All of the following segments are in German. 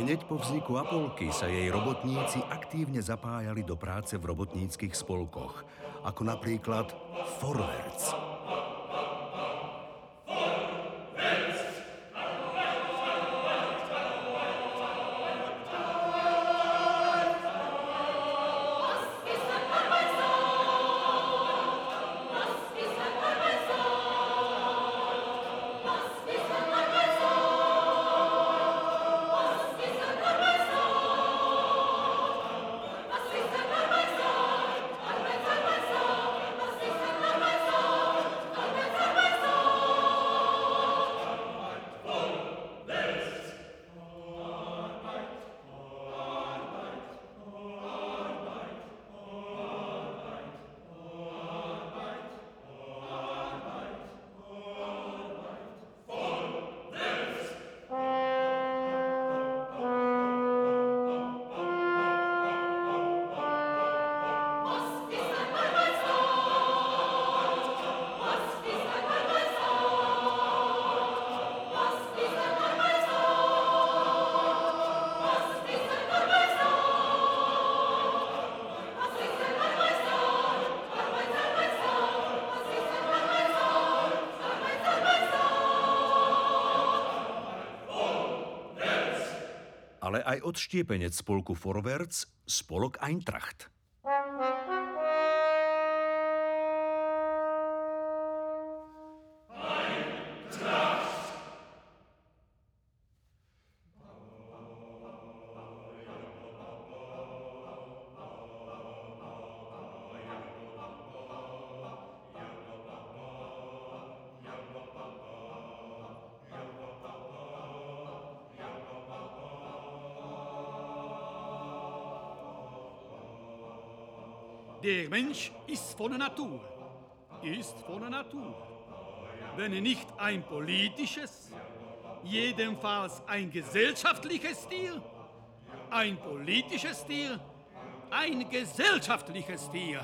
Hneď po vzniku Apolky sa jej robotníci aktívne zapájali do práce v robotníckých spolkoch, ako napríklad Forwards. Ale aj odštiepenec spolku Forwards, spolok Eintracht. Der Mensch ist von Natur, ist von Natur. Wenn nicht ein politisches, jedenfalls ein gesellschaftliches Tier, ein politisches Tier, ein gesellschaftliches Tier.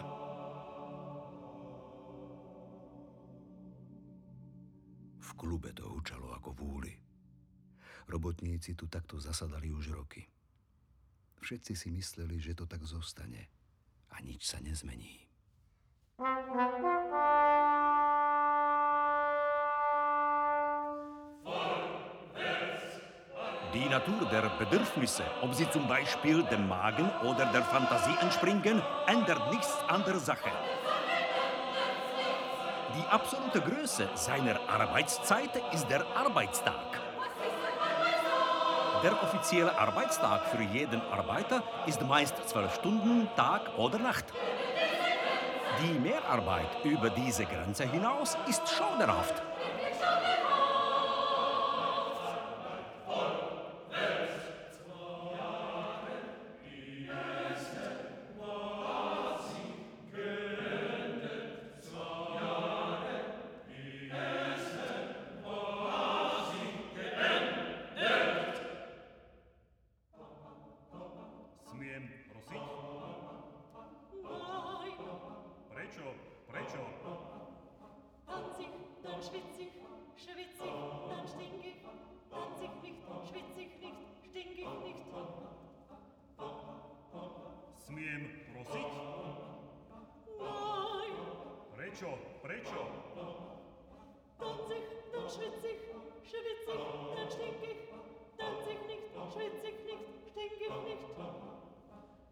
V klube to hučalo ako v úli. Robotníci tu takto zasadali už roky. Všetci si mysleli, že to tak zostane – a nič sa nezmení. Die Natur der Bedürfnisse, ob sie zum Beispiel dem Magen oder der Fantasie entspringen, ändert nichts an der Sache. Die absolute Größe seiner Arbeitszeit ist der Arbeitstag. Der offizielle Arbeitstag für jeden Arbeiter ist meist zwölf Stunden, Tag oder Nacht. Die Mehrarbeit über diese Grenze hinaus ist schauderhaft. Prečo? Prečo? Tanzig, dann schwitzig, schwitzig, dann stink ich. Tanzig nicht, schwitzig nicht, stink ich nicht. Smiem prosiť? Nein. Prečo? Prečo? Tanzig, dann schwitz ich, dann stink ich. Tanzig nicht, schwitzig nicht, stink ich nicht.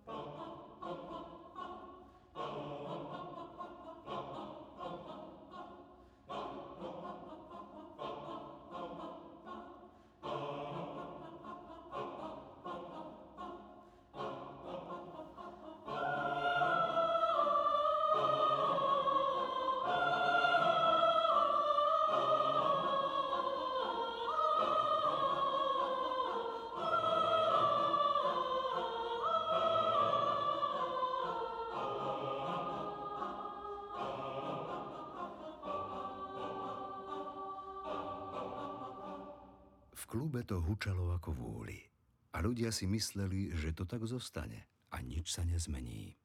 Au, au, au, au, au, au, au, au. Klube to hučalo ako v úli. A ľudia si mysleli, že to tak zostane a nič sa nezmení.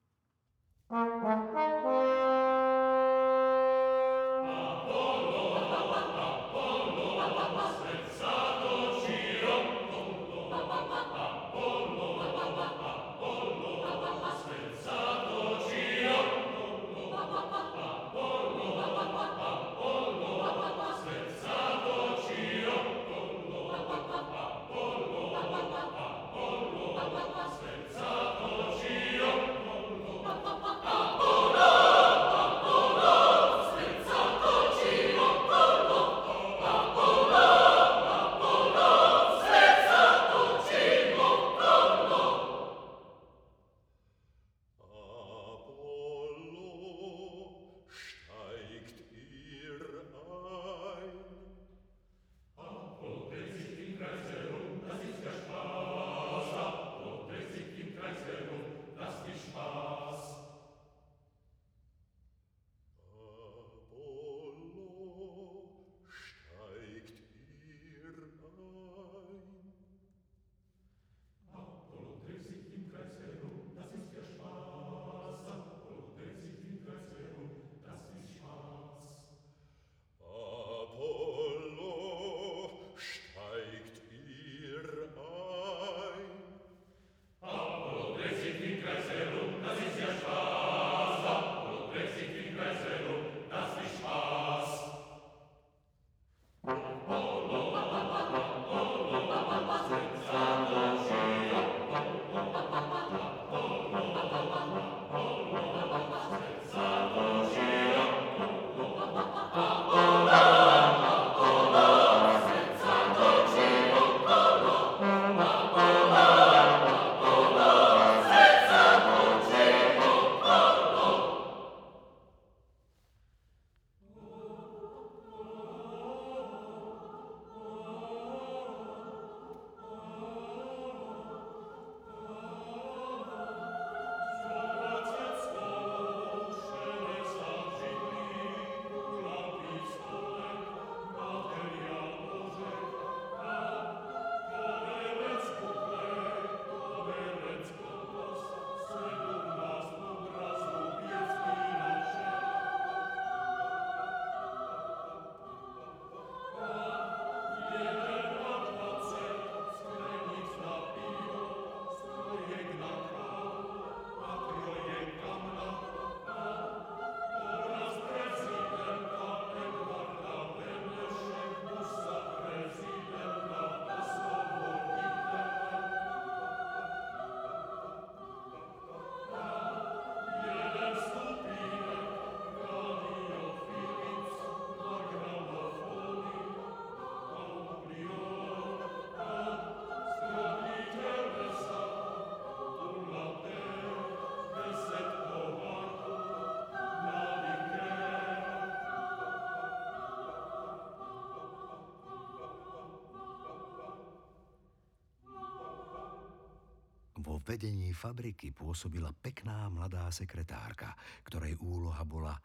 Vo vedení fabriky pôsobila pekná mladá sekretárka, ktorej úloha bola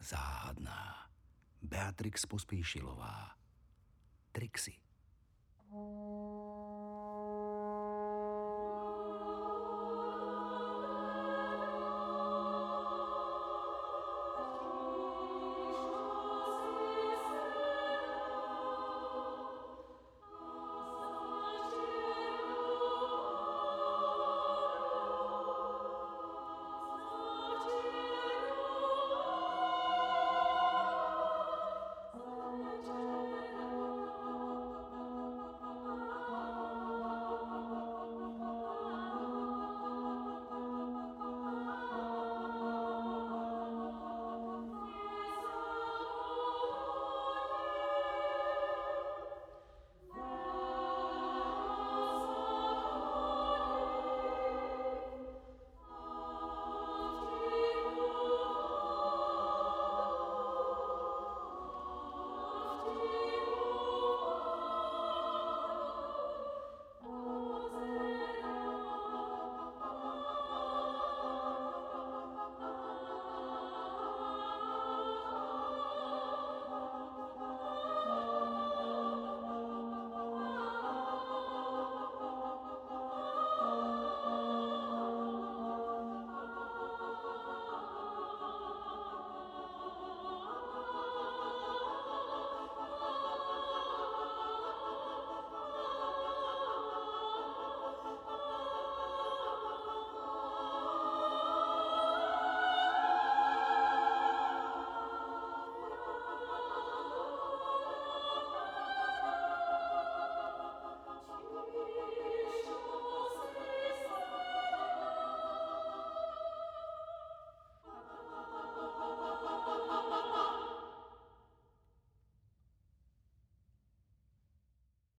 záhadná. Beatrix Pospíšilová. Trixie.